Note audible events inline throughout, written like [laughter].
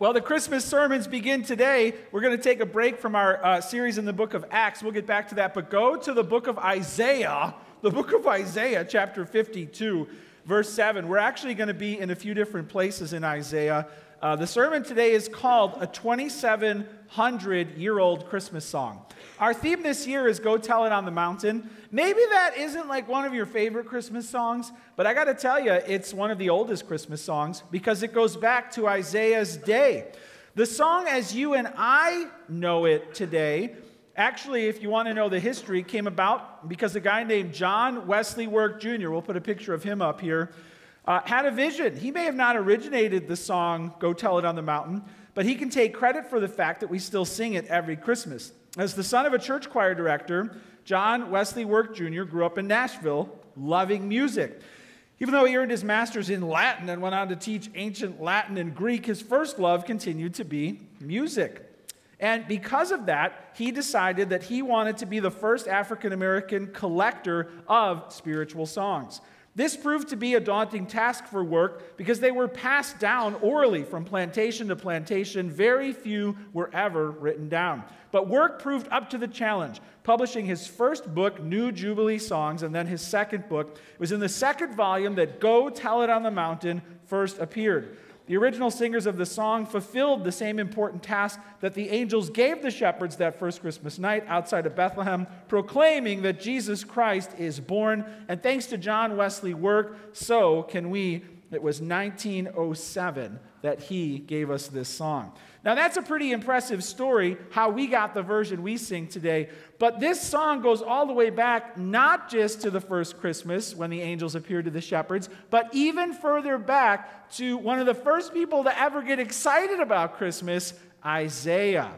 Well, the Christmas sermons begin today. We're going to take a break from our uh, series in the book of Acts. We'll get back to that, but go to the book of Isaiah, the book of Isaiah, chapter 52, verse 7. We're actually going to be in a few different places in Isaiah. Uh, the sermon today is called A 2700 Year Old Christmas Song. Our theme this year is Go Tell It on the Mountain. Maybe that isn't like one of your favorite Christmas songs, but I got to tell you, it's one of the oldest Christmas songs because it goes back to Isaiah's day. The song, as you and I know it today, actually, if you want to know the history, came about because a guy named John Wesley Work Jr., we'll put a picture of him up here, uh, had a vision. He may have not originated the song Go Tell It on the Mountain, but he can take credit for the fact that we still sing it every Christmas. As the son of a church choir director, John Wesley Work Jr. grew up in Nashville, loving music. Even though he earned his master's in Latin and went on to teach ancient Latin and Greek, his first love continued to be music. And because of that, he decided that he wanted to be the first African American collector of spiritual songs. This proved to be a daunting task for work because they were passed down orally from plantation to plantation. Very few were ever written down. But work proved up to the challenge, publishing his first book, New Jubilee Songs, and then his second book. It was in the second volume that Go Tell It on the Mountain first appeared. The original singers of the song fulfilled the same important task that the angels gave the shepherds that first Christmas night outside of Bethlehem, proclaiming that Jesus Christ is born. And thanks to John Wesley work, so can we. It was 1907 that he gave us this song. Now, that's a pretty impressive story, how we got the version we sing today. But this song goes all the way back, not just to the first Christmas when the angels appeared to the shepherds, but even further back to one of the first people to ever get excited about Christmas, Isaiah.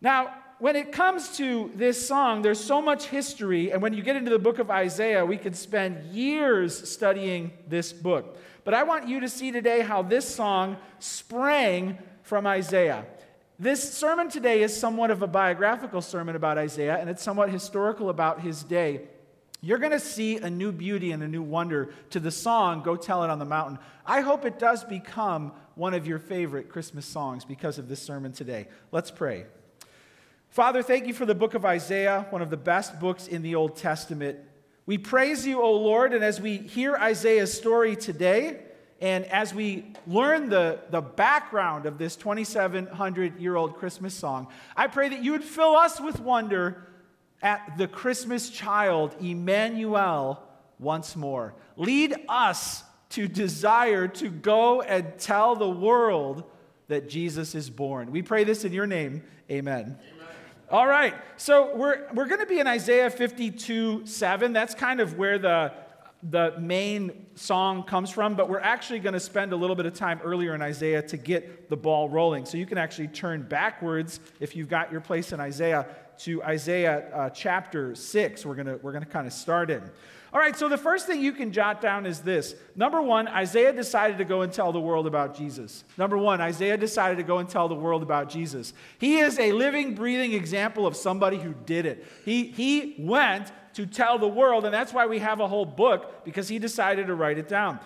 Now, when it comes to this song, there's so much history, and when you get into the book of Isaiah, we could spend years studying this book. But I want you to see today how this song sprang from Isaiah. This sermon today is somewhat of a biographical sermon about Isaiah, and it's somewhat historical about his day. You're going to see a new beauty and a new wonder to the song, Go Tell It on the Mountain. I hope it does become one of your favorite Christmas songs because of this sermon today. Let's pray. Father, thank you for the book of Isaiah, one of the best books in the Old Testament. We praise you, O Lord, and as we hear Isaiah's story today, and as we learn the, the background of this 2,700 year old Christmas song, I pray that you would fill us with wonder at the Christmas child, Emmanuel, once more. Lead us to desire to go and tell the world that Jesus is born. We pray this in your name. Amen. Amen. All right, so we're, we're going to be in Isaiah 52 7. That's kind of where the the main song comes from, but we're actually going to spend a little bit of time earlier in Isaiah to get the ball rolling. So you can actually turn backwards if you've got your place in Isaiah to Isaiah uh, chapter 6. We're going to we're going to kind of start in. All right, so the first thing you can jot down is this. Number one, Isaiah decided to go and tell the world about Jesus. Number one, Isaiah decided to go and tell the world about Jesus. He is a living, breathing example of somebody who did it. He, he went to tell the world, and that's why we have a whole book, because he decided to write it down.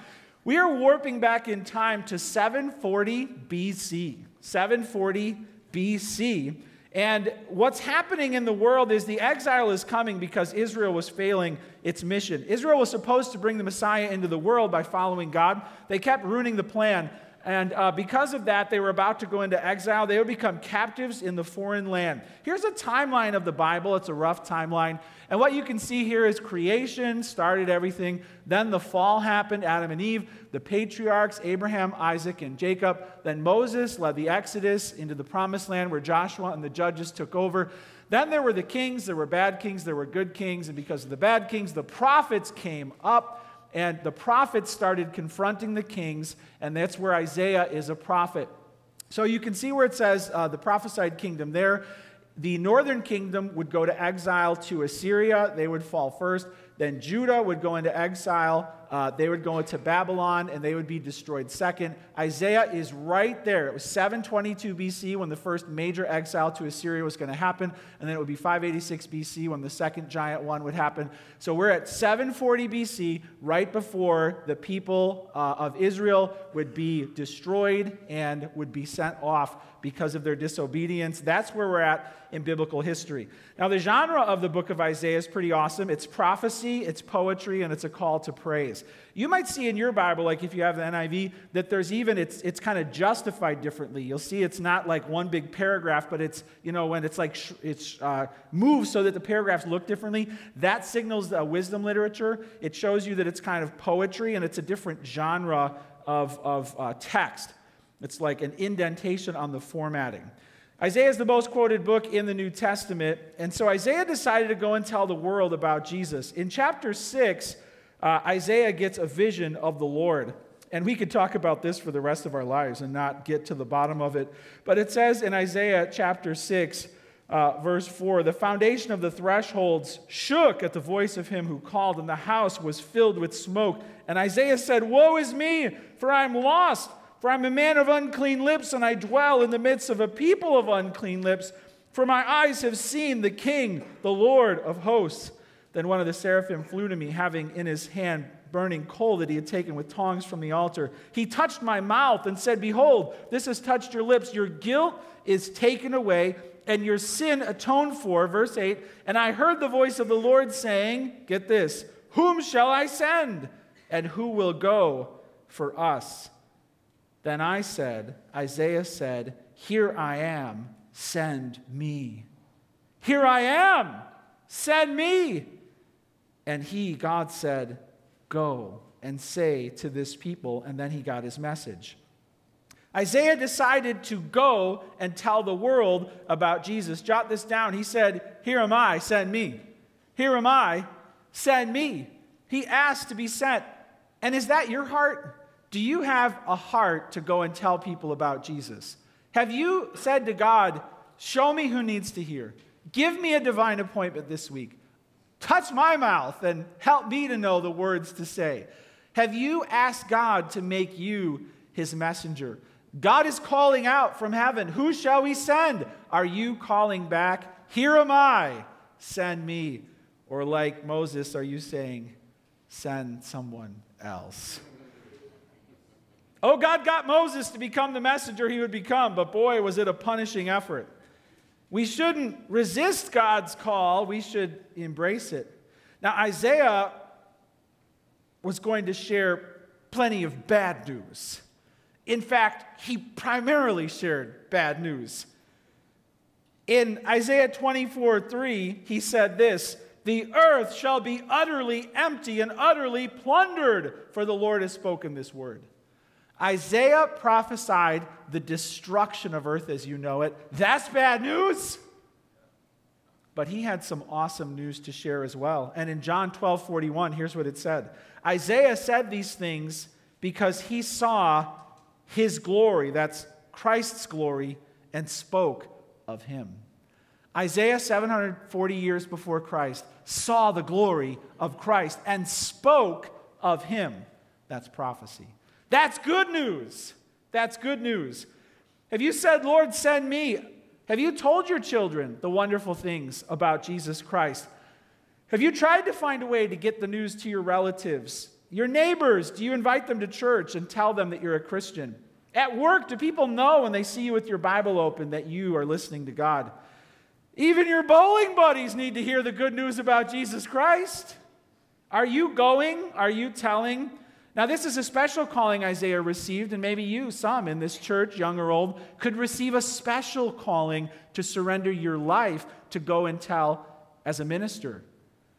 We are warping back in time to 740 BC. 740 BC. And what's happening in the world is the exile is coming because Israel was failing its mission. Israel was supposed to bring the Messiah into the world by following God. They kept ruining the plan. And uh, because of that, they were about to go into exile. They would become captives in the foreign land. Here's a timeline of the Bible. It's a rough timeline. And what you can see here is creation started everything. Then the fall happened, Adam and Eve, the patriarchs, Abraham, Isaac, and Jacob. Then Moses led the Exodus into the promised land where Joshua and the judges took over. Then there were the kings, there were bad kings, there were good kings. And because of the bad kings, the prophets came up and the prophets started confronting the kings, and that's where Isaiah is a prophet. So you can see where it says uh, the prophesied kingdom there. The northern kingdom would go to exile to Assyria. They would fall first. Then Judah would go into exile. Uh, they would go into Babylon and they would be destroyed second. Isaiah is right there. It was 722 BC when the first major exile to Assyria was going to happen, and then it would be 586 BC when the second giant one would happen. So we're at 740 BC, right before the people uh, of Israel would be destroyed and would be sent off because of their disobedience. That's where we're at in biblical history. Now, the genre of the book of Isaiah is pretty awesome. It's prophecy, it's poetry, and it's a call to praise. You might see in your Bible, like if you have the NIV, that there's even, it's, it's kind of justified differently. You'll see it's not like one big paragraph, but it's, you know, when it's like, it's uh, moved so that the paragraphs look differently. That signals the wisdom literature. It shows you that it's kind of poetry and it's a different genre of, of uh, text. It's like an indentation on the formatting. Isaiah is the most quoted book in the New Testament, and so Isaiah decided to go and tell the world about Jesus. In chapter 6, uh, Isaiah gets a vision of the Lord. And we could talk about this for the rest of our lives and not get to the bottom of it. But it says in Isaiah chapter 6, uh, verse 4 the foundation of the thresholds shook at the voice of him who called, and the house was filled with smoke. And Isaiah said, Woe is me, for I am lost. For I'm a man of unclean lips, and I dwell in the midst of a people of unclean lips. For my eyes have seen the King, the Lord of hosts. Then one of the seraphim flew to me, having in his hand burning coal that he had taken with tongs from the altar. He touched my mouth and said, Behold, this has touched your lips. Your guilt is taken away, and your sin atoned for. Verse 8 And I heard the voice of the Lord saying, Get this, whom shall I send? And who will go for us? Then I said, Isaiah said, Here I am, send me. Here I am, send me. And he, God said, Go and say to this people, and then he got his message. Isaiah decided to go and tell the world about Jesus. Jot this down. He said, Here am I, send me. Here am I, send me. He asked to be sent. And is that your heart? Do you have a heart to go and tell people about Jesus? Have you said to God, Show me who needs to hear? Give me a divine appointment this week. Touch my mouth and help me to know the words to say. Have you asked God to make you his messenger? God is calling out from heaven, Who shall we send? Are you calling back, Here am I, send me? Or like Moses, are you saying, Send someone else? Oh, God got Moses to become the messenger he would become, but boy, was it a punishing effort. We shouldn't resist God's call, we should embrace it. Now, Isaiah was going to share plenty of bad news. In fact, he primarily shared bad news. In Isaiah 24 3, he said this The earth shall be utterly empty and utterly plundered, for the Lord has spoken this word. Isaiah prophesied the destruction of earth as you know it. That's bad news. But he had some awesome news to share as well. And in John 12 41, here's what it said Isaiah said these things because he saw his glory, that's Christ's glory, and spoke of him. Isaiah, 740 years before Christ, saw the glory of Christ and spoke of him. That's prophecy. That's good news. That's good news. Have you said, Lord, send me? Have you told your children the wonderful things about Jesus Christ? Have you tried to find a way to get the news to your relatives? Your neighbors, do you invite them to church and tell them that you're a Christian? At work, do people know when they see you with your Bible open that you are listening to God? Even your bowling buddies need to hear the good news about Jesus Christ. Are you going? Are you telling? Now, this is a special calling Isaiah received, and maybe you, some in this church, young or old, could receive a special calling to surrender your life to go and tell as a minister.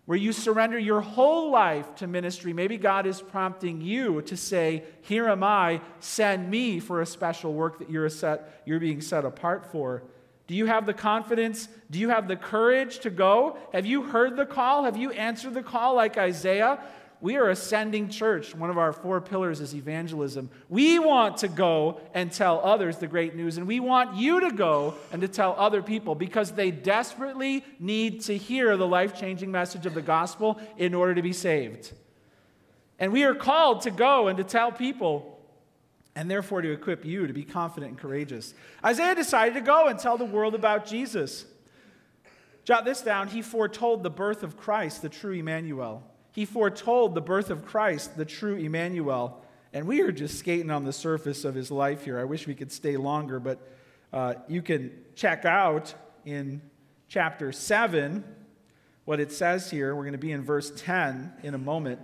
Where you surrender your whole life to ministry. Maybe God is prompting you to say, Here am I, send me for a special work that you're, set, you're being set apart for. Do you have the confidence? Do you have the courage to go? Have you heard the call? Have you answered the call like Isaiah? We are ascending church. One of our four pillars is evangelism. We want to go and tell others the great news, and we want you to go and to tell other people because they desperately need to hear the life changing message of the gospel in order to be saved. And we are called to go and to tell people, and therefore to equip you to be confident and courageous. Isaiah decided to go and tell the world about Jesus. Jot this down. He foretold the birth of Christ, the true Emmanuel. He foretold the birth of Christ, the true Emmanuel. And we are just skating on the surface of his life here. I wish we could stay longer, but uh, you can check out in chapter 7 what it says here. We're going to be in verse 10 in a moment.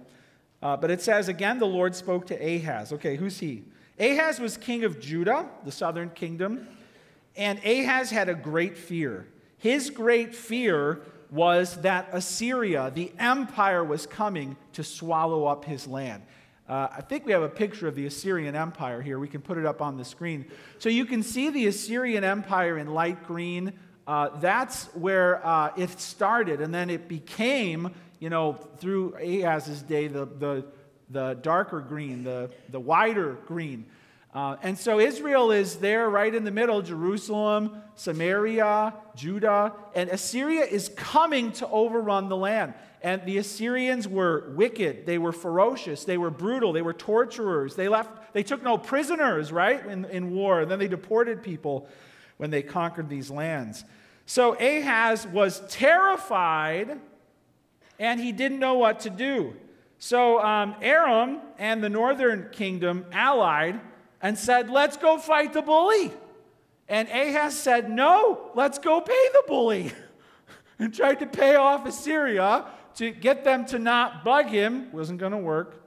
Uh, but it says, again, the Lord spoke to Ahaz. Okay, who's he? Ahaz was king of Judah, the southern kingdom. And Ahaz had a great fear. His great fear was that Assyria, the empire, was coming to swallow up his land. Uh, I think we have a picture of the Assyrian Empire here. We can put it up on the screen. So you can see the Assyrian Empire in light green. Uh, that's where uh, it started, and then it became, you know, through Ahaz's day, the, the, the darker green, the, the wider green. Uh, and so Israel is there right in the middle Jerusalem, Samaria, Judah, and Assyria is coming to overrun the land. And the Assyrians were wicked, they were ferocious, they were brutal, they were torturers. They left, they took no prisoners, right, in, in war, and then they deported people when they conquered these lands. So Ahaz was terrified and he didn't know what to do. So um, Aram and the northern kingdom allied and said, Let's go fight the bully. And Ahaz said, No, let's go pay the bully. [laughs] and tried to pay off Assyria to get them to not bug him. Wasn't going to work.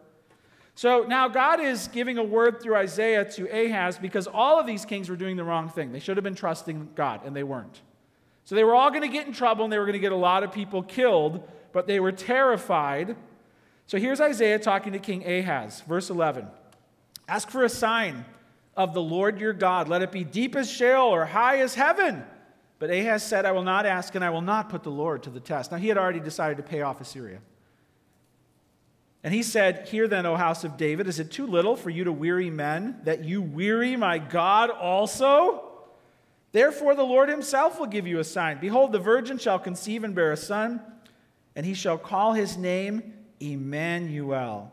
So now God is giving a word through Isaiah to Ahaz because all of these kings were doing the wrong thing. They should have been trusting God, and they weren't. So they were all going to get in trouble and they were going to get a lot of people killed, but they were terrified. So here's Isaiah talking to King Ahaz, verse 11. Ask for a sign of the Lord your God. Let it be deep as Sheol or high as heaven. But Ahaz said, I will not ask and I will not put the Lord to the test. Now, he had already decided to pay off Assyria. And he said, Hear then, O house of David, is it too little for you to weary men, that you weary my God also? Therefore, the Lord himself will give you a sign. Behold, the virgin shall conceive and bear a son, and he shall call his name Emmanuel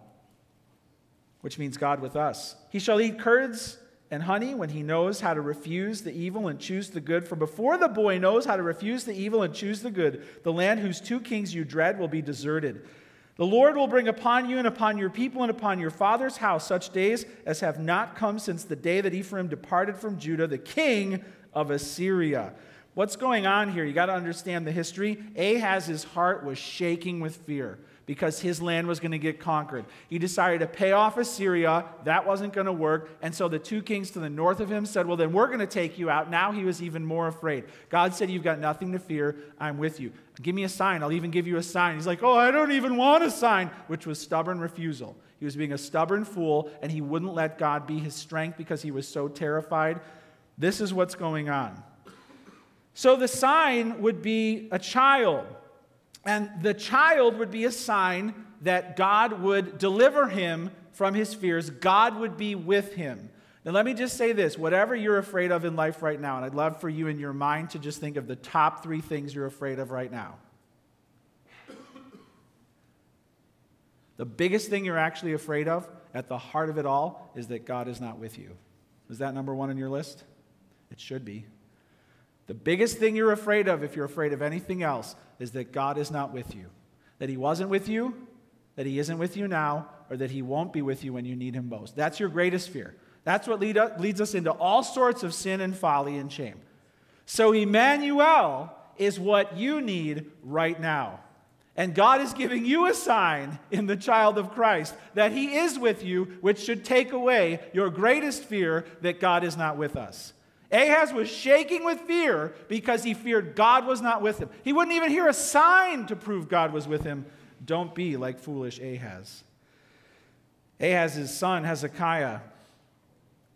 which means God with us. He shall eat curds and honey when he knows how to refuse the evil and choose the good. For before the boy knows how to refuse the evil and choose the good, the land whose two kings you dread will be deserted. The Lord will bring upon you and upon your people and upon your father's house such days as have not come since the day that Ephraim departed from Judah, the king of Assyria. What's going on here? You got to understand the history. Ahaz's heart was shaking with fear because his land was going to get conquered. He decided to pay off Assyria. That wasn't going to work. And so the two kings to the north of him said, Well, then we're going to take you out. Now he was even more afraid. God said, You've got nothing to fear. I'm with you. Give me a sign. I'll even give you a sign. He's like, Oh, I don't even want a sign, which was stubborn refusal. He was being a stubborn fool, and he wouldn't let God be his strength because he was so terrified. This is what's going on. So the sign would be a child. And the child would be a sign that God would deliver him from his fears, God would be with him. Now, let me just say this whatever you're afraid of in life right now, and I'd love for you in your mind to just think of the top three things you're afraid of right now. The biggest thing you're actually afraid of, at the heart of it all, is that God is not with you. Is that number one on your list? It should be. The biggest thing you're afraid of, if you're afraid of anything else, is that God is not with you. That He wasn't with you, that He isn't with you now, or that He won't be with you when you need Him most. That's your greatest fear. That's what lead, leads us into all sorts of sin and folly and shame. So, Emmanuel is what you need right now. And God is giving you a sign in the child of Christ that He is with you, which should take away your greatest fear that God is not with us. Ahaz was shaking with fear because he feared God was not with him. He wouldn't even hear a sign to prove God was with him. Don't be like foolish Ahaz. Ahaz's son, Hezekiah,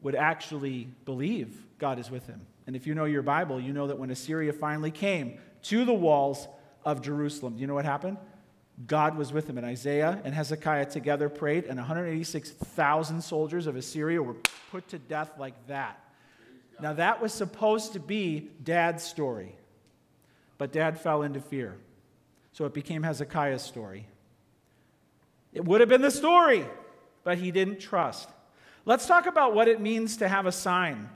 would actually believe God is with him. And if you know your Bible, you know that when Assyria finally came to the walls of Jerusalem, do you know what happened? God was with him. And Isaiah and Hezekiah together prayed, and 186,000 soldiers of Assyria were put to death like that. Now, that was supposed to be dad's story, but dad fell into fear. So it became Hezekiah's story. It would have been the story, but he didn't trust. Let's talk about what it means to have a sign.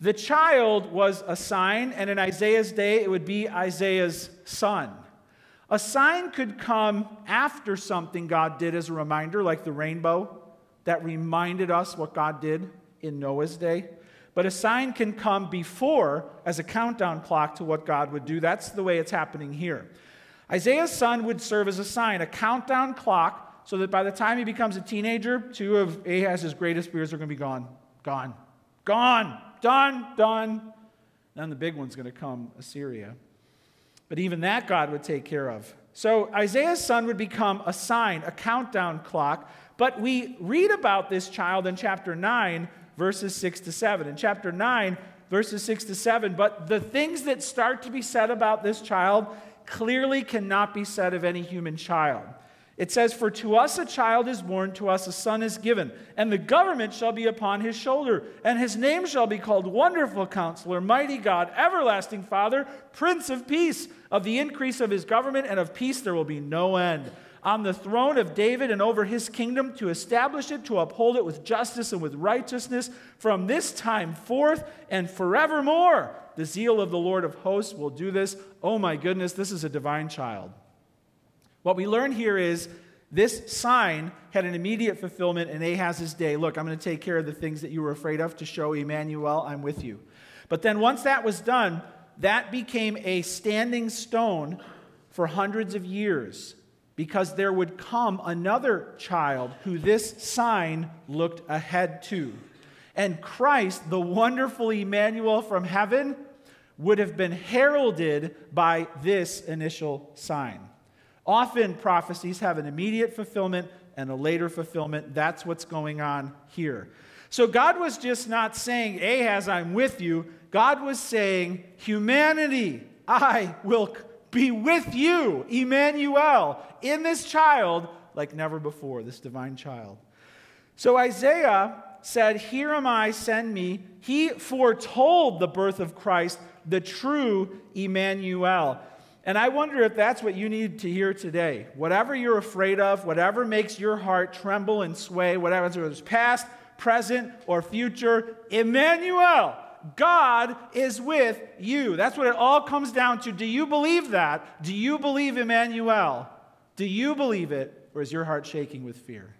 The child was a sign, and in Isaiah's day, it would be Isaiah's son. A sign could come after something God did as a reminder, like the rainbow that reminded us what God did in Noah's day. But a sign can come before as a countdown clock to what God would do. That's the way it's happening here. Isaiah's son would serve as a sign, a countdown clock, so that by the time he becomes a teenager, two of Ahaz's greatest fears are going to be gone. Gone. Gone. Done. Done. Then the big one's going to come Assyria. But even that God would take care of. So Isaiah's son would become a sign, a countdown clock. But we read about this child in chapter 9, verses 6 to 7. In chapter 9, verses 6 to 7, but the things that start to be said about this child clearly cannot be said of any human child. It says, For to us a child is born, to us a son is given, and the government shall be upon his shoulder, and his name shall be called Wonderful Counselor, Mighty God, Everlasting Father, Prince of Peace. Of the increase of his government and of peace there will be no end. On the throne of David and over his kingdom, to establish it, to uphold it with justice and with righteousness from this time forth and forevermore. The zeal of the Lord of hosts will do this. Oh my goodness, this is a divine child. What we learn here is this sign had an immediate fulfillment in Ahaz's day. Look, I'm going to take care of the things that you were afraid of to show Emmanuel, I'm with you. But then once that was done, that became a standing stone for hundreds of years because there would come another child who this sign looked ahead to. And Christ, the wonderful Emmanuel from heaven, would have been heralded by this initial sign. Often prophecies have an immediate fulfillment and a later fulfillment. That's what's going on here. So God was just not saying, Ahaz, I'm with you. God was saying, Humanity, I will be with you, Emmanuel, in this child like never before, this divine child. So Isaiah said, Here am I, send me. He foretold the birth of Christ, the true Emmanuel. And I wonder if that's what you need to hear today. Whatever you're afraid of, whatever makes your heart tremble and sway, whatever it's past, present, or future, Emmanuel, God is with you. That's what it all comes down to. Do you believe that? Do you believe Emmanuel? Do you believe it, or is your heart shaking with fear?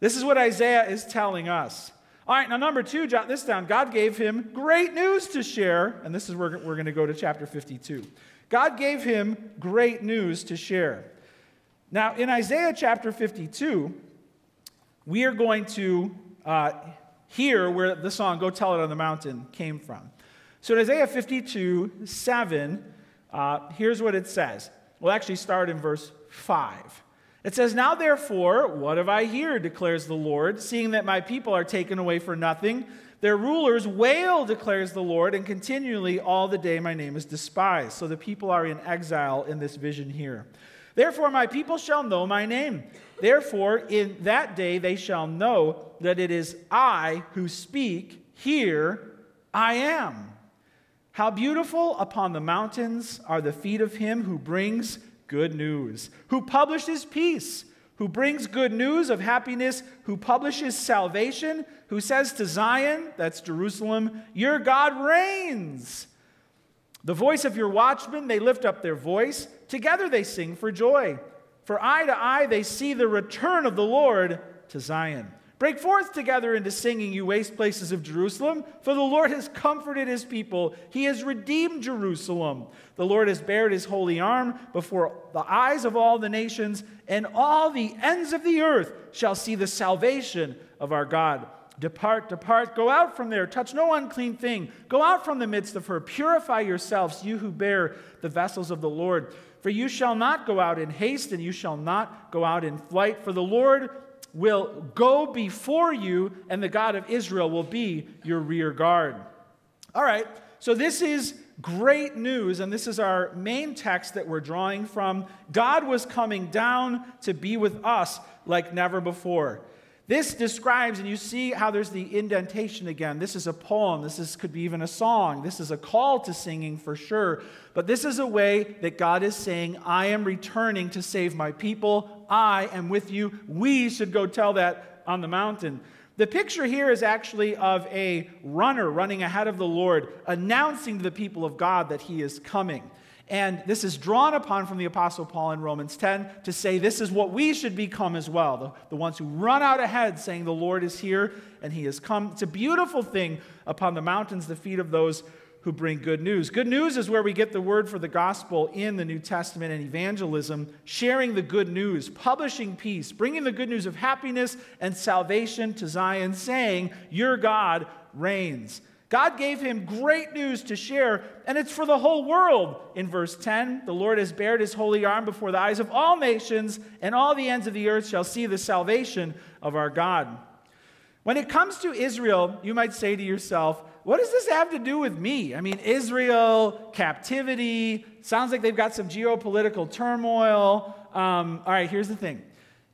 This is what Isaiah is telling us. All right, now, number two, jot this down. God gave him great news to share, and this is where we're going to go to chapter 52. God gave him great news to share. Now, in Isaiah chapter 52, we are going to uh, hear where the song Go Tell It on the Mountain came from. So, in Isaiah 52 7, uh, here's what it says. We'll actually start in verse 5. It says, Now therefore, what have I here, declares the Lord, seeing that my people are taken away for nothing? Their rulers wail, declares the Lord, and continually all the day my name is despised. So the people are in exile in this vision here. Therefore, my people shall know my name. Therefore, in that day they shall know that it is I who speak. Here I am. How beautiful upon the mountains are the feet of him who brings good news, who publishes peace who brings good news of happiness, who publishes salvation, who says to Zion, that's Jerusalem, Your God reigns. The voice of your watchmen, they lift up their voice. Together they sing for joy. For eye to eye they see the return of the Lord to Zion. Break forth together into singing, you waste places of Jerusalem, for the Lord has comforted his people. He has redeemed Jerusalem. The Lord has bared his holy arm before the eyes of all the nations, and all the ends of the earth shall see the salvation of our God. Depart, depart, go out from there, touch no unclean thing. Go out from the midst of her, purify yourselves, you who bear the vessels of the Lord. For you shall not go out in haste, and you shall not go out in flight, for the Lord will go before you, and the God of Israel will be your rear guard. All right, so this is great news, and this is our main text that we're drawing from. God was coming down to be with us like never before. This describes, and you see how there's the indentation again. This is a poem. This is, could be even a song. This is a call to singing for sure. But this is a way that God is saying, I am returning to save my people. I am with you. We should go tell that on the mountain. The picture here is actually of a runner running ahead of the Lord, announcing to the people of God that he is coming. And this is drawn upon from the Apostle Paul in Romans 10 to say this is what we should become as well. The, the ones who run out ahead saying the Lord is here and he has come. It's a beautiful thing upon the mountains, the feet of those who bring good news. Good news is where we get the word for the gospel in the New Testament and evangelism, sharing the good news, publishing peace, bringing the good news of happiness and salvation to Zion, saying, Your God reigns. God gave him great news to share, and it's for the whole world. In verse 10, the Lord has bared his holy arm before the eyes of all nations, and all the ends of the earth shall see the salvation of our God. When it comes to Israel, you might say to yourself, what does this have to do with me? I mean, Israel, captivity, sounds like they've got some geopolitical turmoil. Um, all right, here's the thing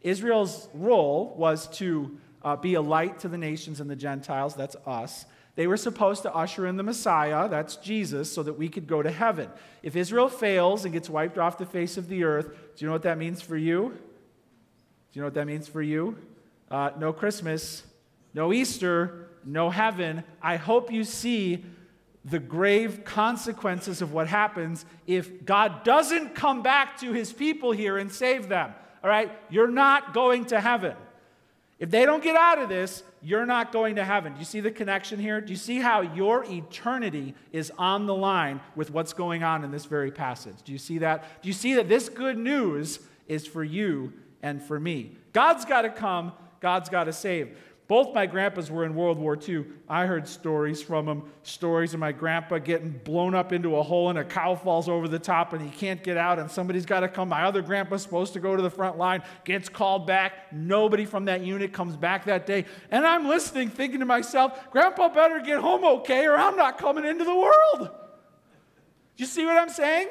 Israel's role was to uh, be a light to the nations and the Gentiles, that's us. They were supposed to usher in the Messiah, that's Jesus, so that we could go to heaven. If Israel fails and gets wiped off the face of the earth, do you know what that means for you? Do you know what that means for you? Uh, no Christmas, no Easter, no heaven. I hope you see the grave consequences of what happens if God doesn't come back to his people here and save them. All right? You're not going to heaven. If they don't get out of this, you're not going to heaven. Do you see the connection here? Do you see how your eternity is on the line with what's going on in this very passage? Do you see that? Do you see that this good news is for you and for me? God's got to come, God's got to save. Both my grandpas were in World War II. I heard stories from them stories of my grandpa getting blown up into a hole and a cow falls over the top and he can't get out and somebody's got to come. My other grandpa's supposed to go to the front line, gets called back. Nobody from that unit comes back that day. And I'm listening, thinking to myself, Grandpa better get home okay or I'm not coming into the world. You see what I'm saying?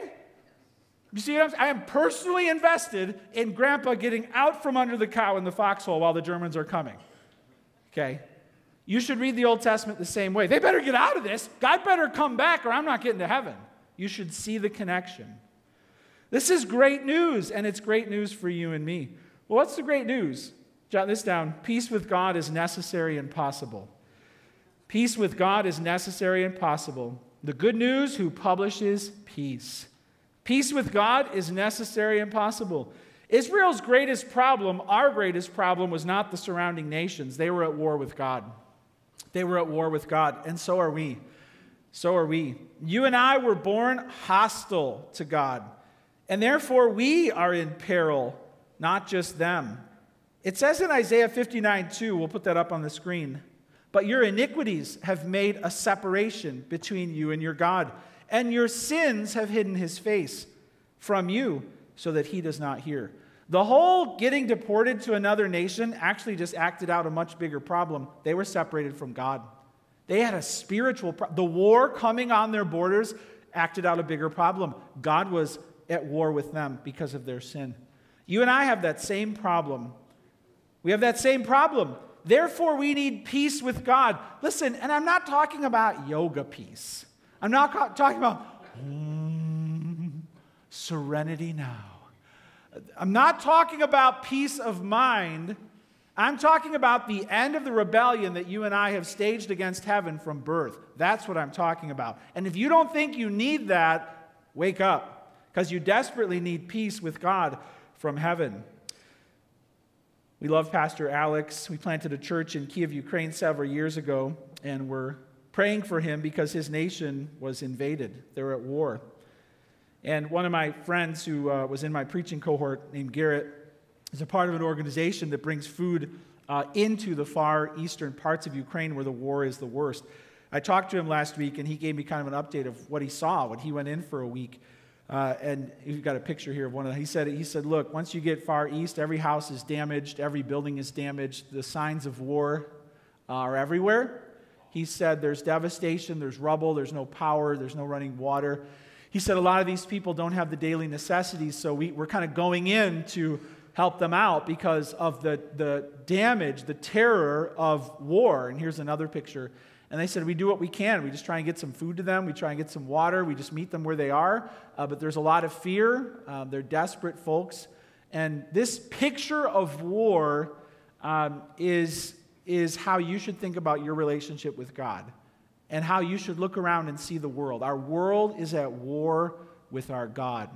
You see what I'm saying? I am personally invested in Grandpa getting out from under the cow in the foxhole while the Germans are coming. Okay? You should read the Old Testament the same way. They better get out of this. God better come back or I'm not getting to heaven. You should see the connection. This is great news, and it's great news for you and me. Well, what's the great news? Jot this down. Peace with God is necessary and possible. Peace with God is necessary and possible. The good news who publishes peace. Peace with God is necessary and possible. Israel's greatest problem, our greatest problem, was not the surrounding nations. They were at war with God. They were at war with God, and so are we. So are we. You and I were born hostile to God, and therefore we are in peril, not just them. It says in Isaiah 59 2, we'll put that up on the screen. But your iniquities have made a separation between you and your God, and your sins have hidden his face from you so that he does not hear. The whole getting deported to another nation actually just acted out a much bigger problem. They were separated from God. They had a spiritual. The war coming on their borders acted out a bigger problem. God was at war with them because of their sin. You and I have that same problem. We have that same problem. Therefore, we need peace with God. Listen, and I'm not talking about yoga peace. I'm not talking about mm, serenity now. I'm not talking about peace of mind. I'm talking about the end of the rebellion that you and I have staged against heaven from birth. That's what I'm talking about. And if you don't think you need that, wake up, because you desperately need peace with God from heaven. We love Pastor Alex. We planted a church in Kiev, Ukraine several years ago, and we're praying for him because his nation was invaded. They're at war. And one of my friends who uh, was in my preaching cohort named Garrett is a part of an organization that brings food uh, into the far eastern parts of Ukraine where the war is the worst. I talked to him last week, and he gave me kind of an update of what he saw when he went in for a week. Uh, and you've got a picture here of one of them. He said, he said, look, once you get far east, every house is damaged, every building is damaged, the signs of war are everywhere. he said there's devastation, there's rubble, there's no power, there's no running water. He said a lot of these people don't have the daily necessities, so we, we're kind of going in to help them out because of the, the damage, the terror of war. And here's another picture. And they said, We do what we can. We just try and get some food to them. We try and get some water. We just meet them where they are. Uh, but there's a lot of fear. Uh, they're desperate folks. And this picture of war um, is, is how you should think about your relationship with God and how you should look around and see the world. Our world is at war with our God.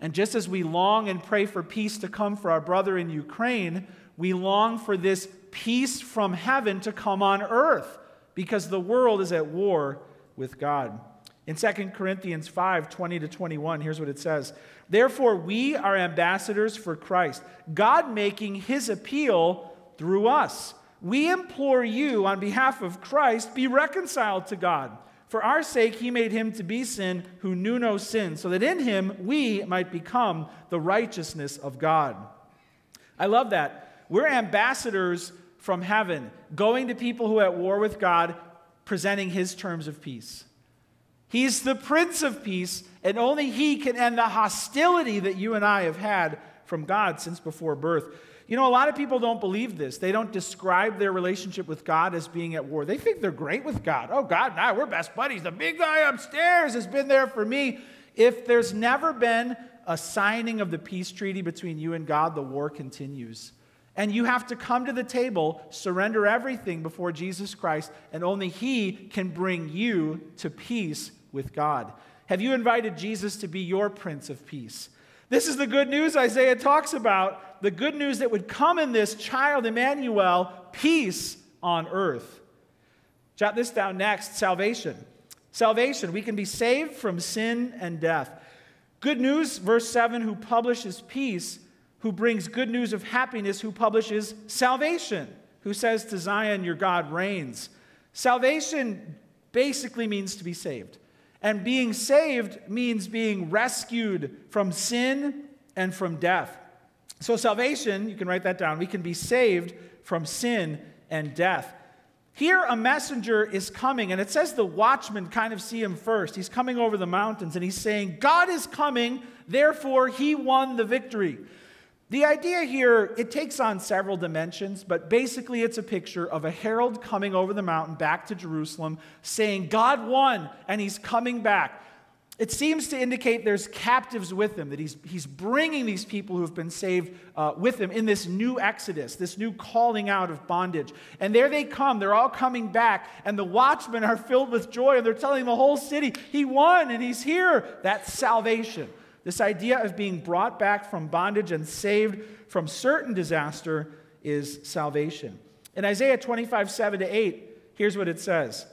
And just as we long and pray for peace to come for our brother in Ukraine, we long for this peace from heaven to come on earth because the world is at war with God. In 2 Corinthians 5 20 to 21, here's what it says Therefore, we are ambassadors for Christ, God making his appeal through us. We implore you, on behalf of Christ, be reconciled to God. For our sake, he made him to be sin who knew no sin, so that in him we might become the righteousness of God. I love that. We're ambassadors from heaven, going to people who are at war with God, presenting his terms of peace. He's the Prince of Peace, and only he can end the hostility that you and I have had from God since before birth. You know, a lot of people don't believe this. They don't describe their relationship with God as being at war. They think they're great with God. Oh, God, now we're best buddies. The big guy upstairs has been there for me. If there's never been a signing of the peace treaty between you and God, the war continues. And you have to come to the table, surrender everything before Jesus Christ, and only He can bring you to peace with God. Have you invited Jesus to be your Prince of Peace? This is the good news Isaiah talks about the good news that would come in this child, Emmanuel, peace on earth. Jot this down next salvation. Salvation. We can be saved from sin and death. Good news, verse 7, who publishes peace, who brings good news of happiness, who publishes salvation, who says to Zion, Your God reigns. Salvation basically means to be saved. And being saved means being rescued from sin and from death. So, salvation, you can write that down, we can be saved from sin and death. Here, a messenger is coming, and it says the watchmen kind of see him first. He's coming over the mountains, and he's saying, God is coming, therefore, he won the victory. The idea here, it takes on several dimensions, but basically it's a picture of a herald coming over the mountain back to Jerusalem saying, God won, and he's coming back. It seems to indicate there's captives with him, that he's, he's bringing these people who have been saved uh, with him in this new exodus, this new calling out of bondage. And there they come. They're all coming back, and the watchmen are filled with joy, and they're telling the whole city, He won, and He's here. That's salvation. This idea of being brought back from bondage and saved from certain disaster is salvation. In Isaiah 25, 7 to 8, here's what it says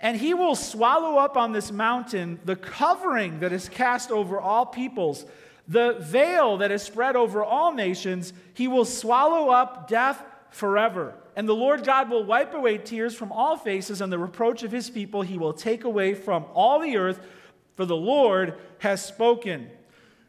And he will swallow up on this mountain the covering that is cast over all peoples, the veil that is spread over all nations. He will swallow up death forever. And the Lord God will wipe away tears from all faces, and the reproach of his people he will take away from all the earth, for the Lord has spoken.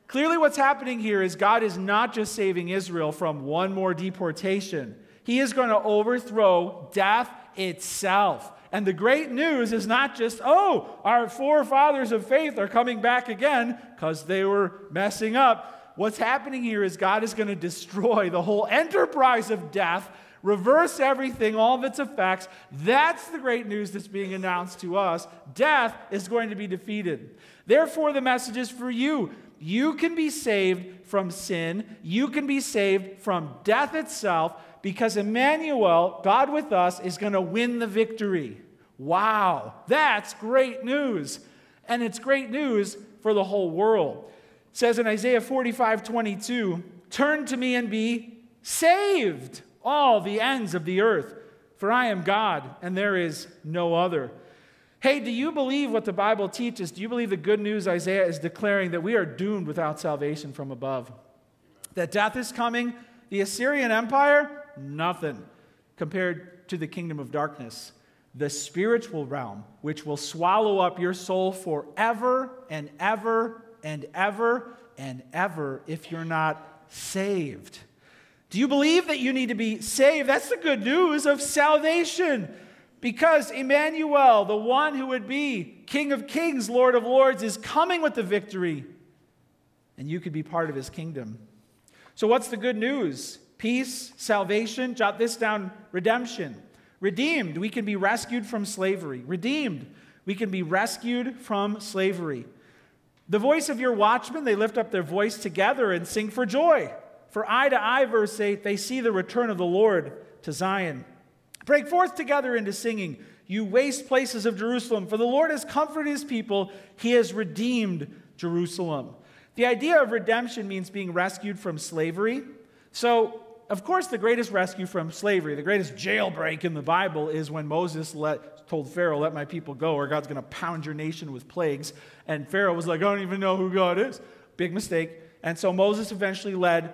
Clearly, what's happening here is God is not just saving Israel from one more deportation, He is going to overthrow death itself. And the great news is not just, oh, our forefathers of faith are coming back again because they were messing up. What's happening here is God is going to destroy the whole enterprise of death, reverse everything, all of its effects. That's the great news that's being announced to us. Death is going to be defeated. Therefore, the message is for you you can be saved from sin. You can be saved from death itself because Emmanuel, God with us, is going to win the victory. Wow, that's great news. And it's great news for the whole world. It says in Isaiah 45 22, Turn to me and be saved, all the ends of the earth, for I am God and there is no other. Hey, do you believe what the Bible teaches? Do you believe the good news Isaiah is declaring that we are doomed without salvation from above? That death is coming? The Assyrian Empire? Nothing compared to the kingdom of darkness, the spiritual realm, which will swallow up your soul forever and ever and ever and ever if you're not saved. Do you believe that you need to be saved? That's the good news of salvation. Because Emmanuel, the one who would be King of Kings, Lord of Lords, is coming with the victory. And you could be part of his kingdom. So, what's the good news? Peace, salvation, jot this down redemption. Redeemed, we can be rescued from slavery. Redeemed, we can be rescued from slavery. The voice of your watchmen, they lift up their voice together and sing for joy. For eye to eye, verse 8, they see the return of the Lord to Zion. Break forth together into singing, you waste places of Jerusalem, for the Lord has comforted his people, he has redeemed Jerusalem. The idea of redemption means being rescued from slavery. So, of course, the greatest rescue from slavery, the greatest jailbreak in the Bible is when Moses let, told Pharaoh, Let my people go, or God's going to pound your nation with plagues. And Pharaoh was like, I don't even know who God is. Big mistake. And so Moses eventually led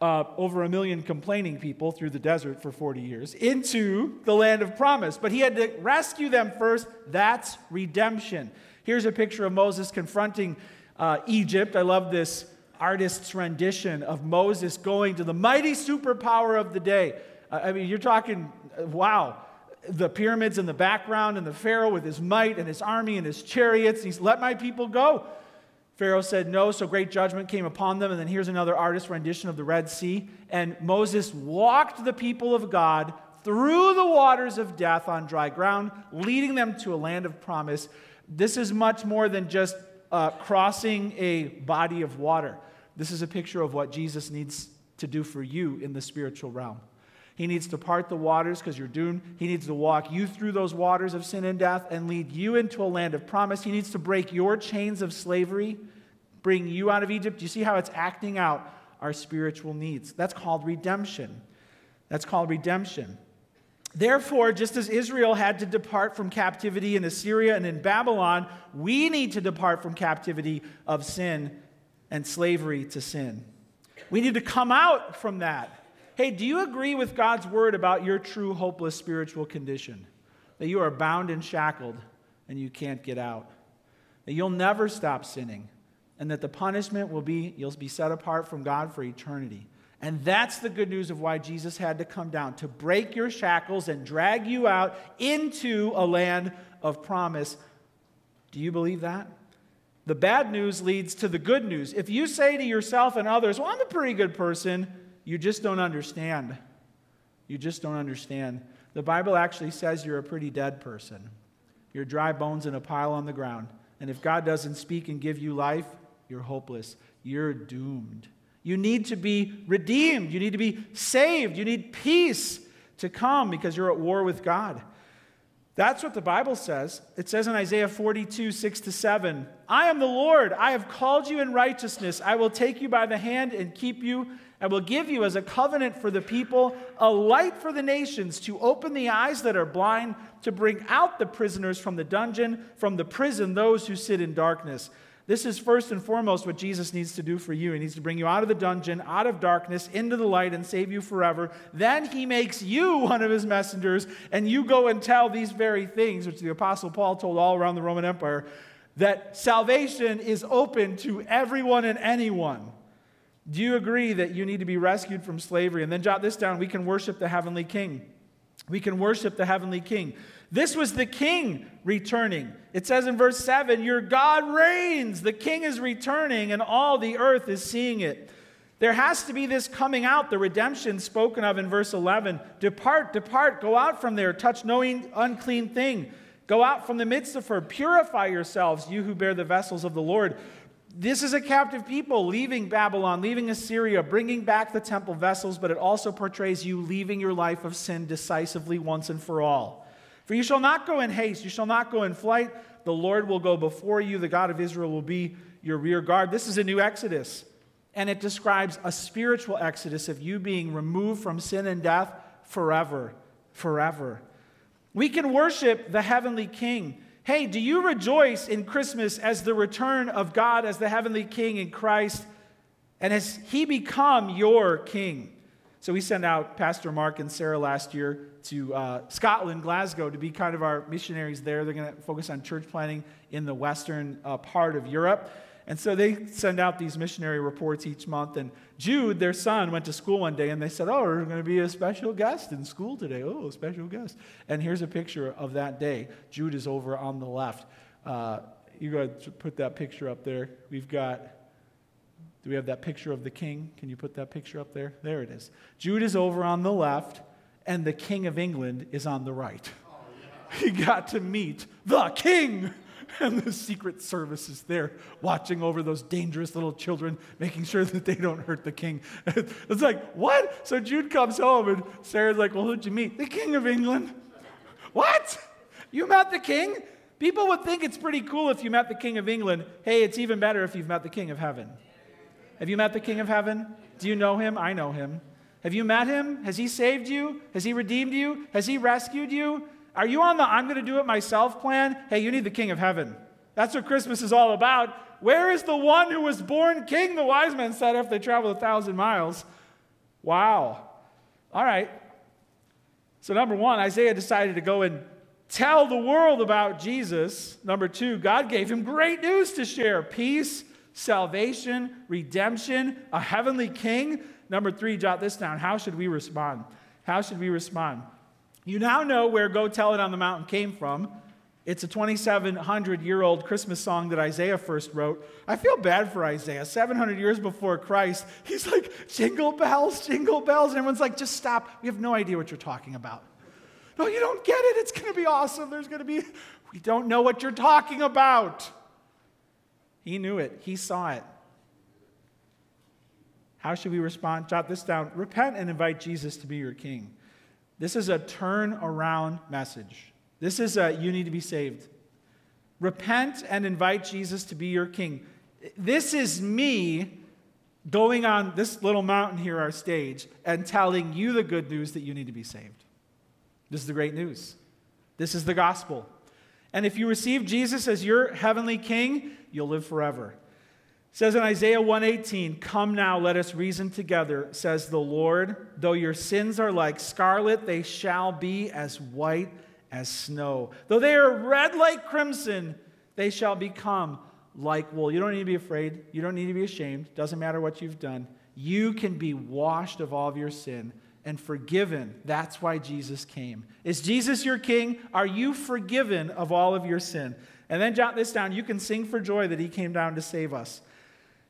uh, over a million complaining people through the desert for 40 years into the land of promise. But he had to rescue them first. That's redemption. Here's a picture of Moses confronting uh, Egypt. I love this artist's rendition of Moses going to the mighty superpower of the day. I mean, you're talking, uh, wow, the pyramids in the background and the Pharaoh with his might and his army and his chariots. He's let my people go. Pharaoh said no, so great judgment came upon them. And then here's another artist's rendition of the Red Sea. And Moses walked the people of God through the waters of death on dry ground, leading them to a land of promise. This is much more than just uh, crossing a body of water. This is a picture of what Jesus needs to do for you in the spiritual realm. He needs to part the waters because you're doomed. He needs to walk you through those waters of sin and death and lead you into a land of promise. He needs to break your chains of slavery, bring you out of Egypt. You see how it's acting out our spiritual needs. That's called redemption. That's called redemption. Therefore, just as Israel had to depart from captivity in Assyria and in Babylon, we need to depart from captivity of sin and slavery to sin. We need to come out from that. Hey, do you agree with God's word about your true hopeless spiritual condition? That you are bound and shackled and you can't get out? That you'll never stop sinning and that the punishment will be you'll be set apart from God for eternity. And that's the good news of why Jesus had to come down to break your shackles and drag you out into a land of promise. Do you believe that? The bad news leads to the good news. If you say to yourself and others, Well, I'm a pretty good person, you just don't understand. You just don't understand. The Bible actually says you're a pretty dead person. You're dry bones in a pile on the ground. And if God doesn't speak and give you life, you're hopeless. You're doomed. You need to be redeemed. You need to be saved. You need peace to come because you're at war with God. That's what the Bible says. It says in Isaiah 42, 6 to 7, I am the Lord. I have called you in righteousness. I will take you by the hand and keep you. I will give you as a covenant for the people, a light for the nations, to open the eyes that are blind, to bring out the prisoners from the dungeon, from the prison, those who sit in darkness this is first and foremost what Jesus needs to do for you. He needs to bring you out of the dungeon, out of darkness, into the light, and save you forever. Then he makes you [laughs] one of his messengers, and you go and tell these very things, which the Apostle Paul told all around the Roman Empire, that salvation is open to everyone and anyone. Do you agree that you need to be rescued from slavery? And then jot this down we can worship the heavenly king. We can worship the heavenly king. This was the king returning. It says in verse 7 Your God reigns. The king is returning, and all the earth is seeing it. There has to be this coming out, the redemption spoken of in verse 11. Depart, depart, go out from there, touch no unclean thing. Go out from the midst of her, purify yourselves, you who bear the vessels of the Lord. This is a captive people leaving Babylon, leaving Assyria, bringing back the temple vessels, but it also portrays you leaving your life of sin decisively once and for all. For you shall not go in haste, you shall not go in flight. The Lord will go before you, the God of Israel will be your rear guard. This is a new Exodus, and it describes a spiritual Exodus of you being removed from sin and death forever, forever. We can worship the heavenly King. Hey, do you rejoice in Christmas as the return of God as the heavenly King in Christ? And has He become your King? So we sent out Pastor Mark and Sarah last year to uh, Scotland, Glasgow, to be kind of our missionaries there. They're going to focus on church planting in the western uh, part of Europe. And so they send out these missionary reports each month. And Jude, their son, went to school one day and they said, Oh, we're going to be a special guest in school today. Oh, a special guest. And here's a picture of that day. Jude is over on the left. Uh, you got to put that picture up there. We've got, do we have that picture of the king? Can you put that picture up there? There it is. Jude is over on the left, and the king of England is on the right. [laughs] He got to meet the king. [laughs] and the Secret Service is there watching over those dangerous little children, making sure that they don't hurt the king. [laughs] it's like, what? So Jude comes home, and Sarah's like, well, who'd you meet? The King of England. [laughs] what? You met the king? People would think it's pretty cool if you met the King of England. Hey, it's even better if you've met the King of Heaven. Have you met the King of Heaven? Do you know him? I know him. Have you met him? Has he saved you? Has he redeemed you? Has he rescued you? Are you on the I'm going to do it myself plan? Hey, you need the King of Heaven. That's what Christmas is all about. Where is the one who was born king? The wise men said if they traveled a thousand miles. Wow. All right. So, number one, Isaiah decided to go and tell the world about Jesus. Number two, God gave him great news to share peace, salvation, redemption, a heavenly king. Number three, jot this down. How should we respond? How should we respond? You now know where Go Tell It on the Mountain came from. It's a 2,700 year old Christmas song that Isaiah first wrote. I feel bad for Isaiah. 700 years before Christ, [laughs] he's like, jingle bells, jingle bells. And everyone's like, just stop. We have no idea what you're talking about. No, you don't get it. It's going to be awesome. There's going to be, we don't know what you're talking about. He knew it, he saw it. How should we respond? Jot this down. Repent and invite Jesus to be your king. This is a turn around message. This is a you need to be saved. Repent and invite Jesus to be your king. This is me going on this little mountain here, our stage, and telling you the good news that you need to be saved. This is the great news. This is the gospel. And if you receive Jesus as your heavenly king, you'll live forever says in Isaiah 118, Come now, let us reason together, says the Lord. Though your sins are like scarlet, they shall be as white as snow. Though they are red like crimson, they shall become like wool. You don't need to be afraid. You don't need to be ashamed. Doesn't matter what you've done. You can be washed of all of your sin and forgiven. That's why Jesus came. Is Jesus your king? Are you forgiven of all of your sin? And then jot this down. You can sing for joy that he came down to save us.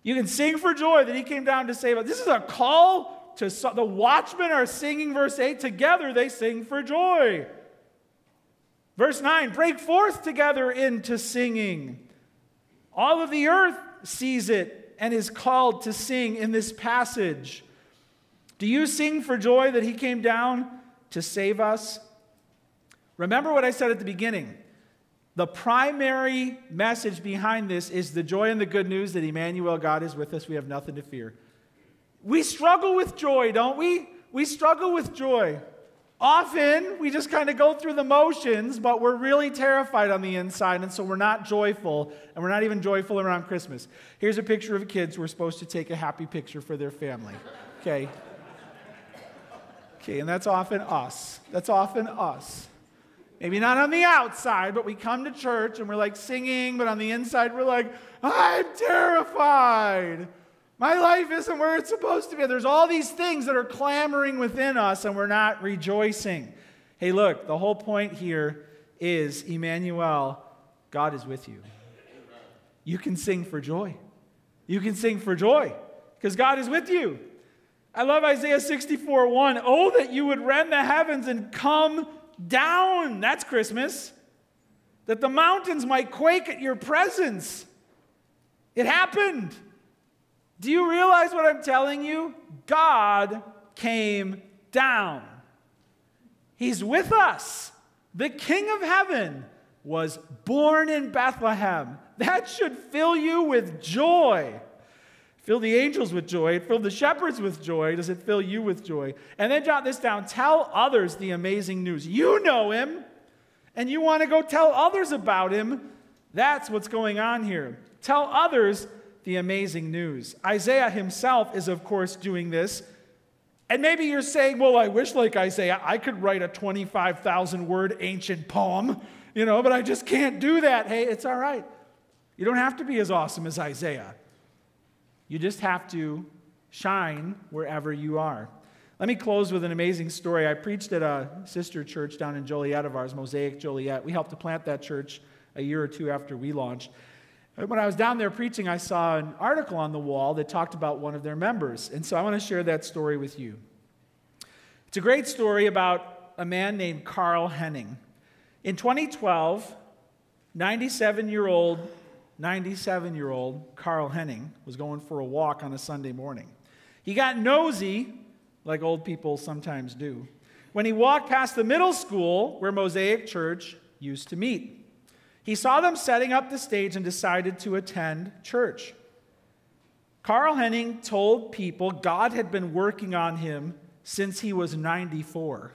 You can sing for joy that he came down to save us. This is a call to the watchmen are singing verse 8 together they sing for joy. Verse 9, break forth together into singing. All of the earth sees it and is called to sing in this passage. Do you sing for joy that he came down to save us? Remember what I said at the beginning. The primary message behind this is the joy and the good news that Emmanuel, God is with us. We have nothing to fear. We struggle with joy, don't we? We struggle with joy. Often we just kind of go through the motions, but we're really terrified on the inside, and so we're not joyful, and we're not even joyful around Christmas. Here's a picture of kids who are supposed to take a happy picture for their family. Okay? Okay, and that's often us. That's often us. Maybe not on the outside, but we come to church and we're like singing, but on the inside we're like, I'm terrified. My life isn't where it's supposed to be. There's all these things that are clamoring within us and we're not rejoicing. Hey, look, the whole point here is Emmanuel, God is with you. You can sing for joy. You can sing for joy because God is with you. I love Isaiah 64 1. Oh, that you would rend the heavens and come down. That's Christmas. That the mountains might quake at your presence. It happened. Do you realize what I'm telling you? God came down. He's with us. The King of heaven was born in Bethlehem. That should fill you with joy. Fill the angels with joy. It filled the shepherds with joy. Does it fill you with joy? And then jot this down. Tell others the amazing news. You know him, and you want to go tell others about him. That's what's going on here. Tell others the amazing news. Isaiah himself is, of course, doing this. And maybe you're saying, well, I wish, like Isaiah, I could write a 25,000 word ancient poem, you know, but I just can't do that. Hey, it's all right. You don't have to be as awesome as Isaiah. You just have to shine wherever you are. Let me close with an amazing story. I preached at a sister church down in Joliet of ours, Mosaic Joliet. We helped to plant that church a year or two after we launched. When I was down there preaching, I saw an article on the wall that talked about one of their members. And so I want to share that story with you. It's a great story about a man named Carl Henning. In 2012, 97 year old 97 year old Carl Henning was going for a walk on a Sunday morning. He got nosy, like old people sometimes do, when he walked past the middle school where Mosaic Church used to meet. He saw them setting up the stage and decided to attend church. Carl Henning told people God had been working on him since he was 94.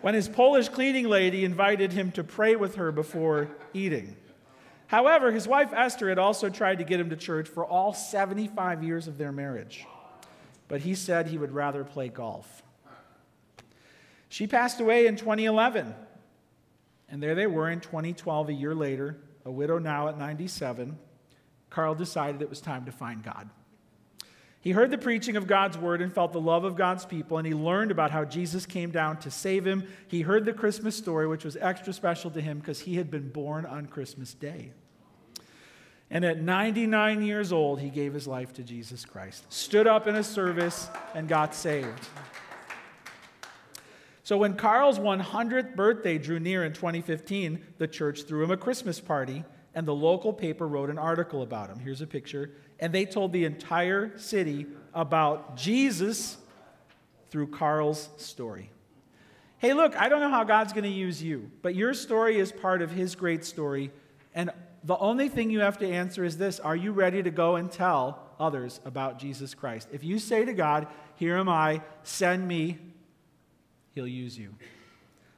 when his Polish cleaning lady invited him to pray with her before eating. However, his wife Esther had also tried to get him to church for all 75 years of their marriage, but he said he would rather play golf. She passed away in 2011, and there they were in 2012, a year later, a widow now at 97. Carl decided it was time to find God. He heard the preaching of God's word and felt the love of God's people, and he learned about how Jesus came down to save him. He heard the Christmas story, which was extra special to him because he had been born on Christmas Day. And at 99 years old, he gave his life to Jesus Christ, stood up in a service, and got saved. So when Carl's 100th birthday drew near in 2015, the church threw him a Christmas party, and the local paper wrote an article about him. Here's a picture and they told the entire city about Jesus through Carl's story. Hey, look, I don't know how God's going to use you, but your story is part of his great story. And the only thing you have to answer is this Are you ready to go and tell others about Jesus Christ? If you say to God, Here am I, send me, he'll use you.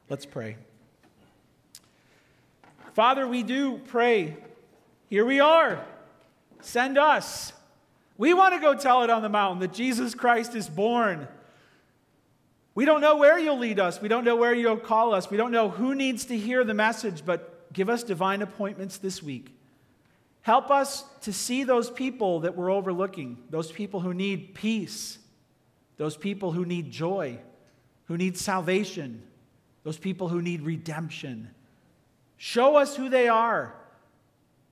Let's pray. Father, we do pray. Here we are. Send us. We want to go tell it on the mountain that Jesus Christ is born. We don't know where you'll lead us. We don't know where you'll call us. We don't know who needs to hear the message, but give us divine appointments this week. Help us to see those people that we're overlooking, those people who need peace, those people who need joy, who need salvation, those people who need redemption. Show us who they are.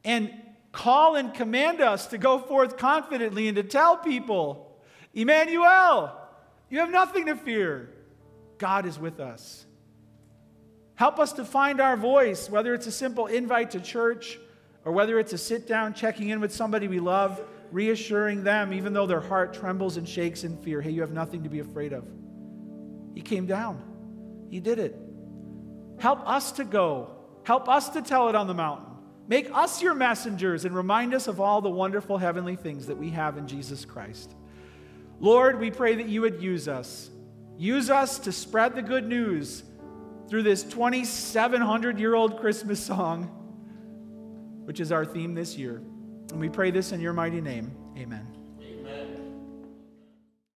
And call and command us to go forth confidently and to tell people, Emmanuel, you have nothing to fear. God is with us. Help us to find our voice, whether it's a simple invite to church or whether it's a sit down, checking in with somebody we love, reassuring them, even though their heart trembles and shakes in fear. Hey, you have nothing to be afraid of. He came down, He did it. Help us to go, help us to tell it on the mountain. Make us your messengers and remind us of all the wonderful heavenly things that we have in Jesus Christ. Lord, we pray that you would use us. Use us to spread the good news through this 2,700 year old Christmas song, which is our theme this year. And we pray this in your mighty name. Amen.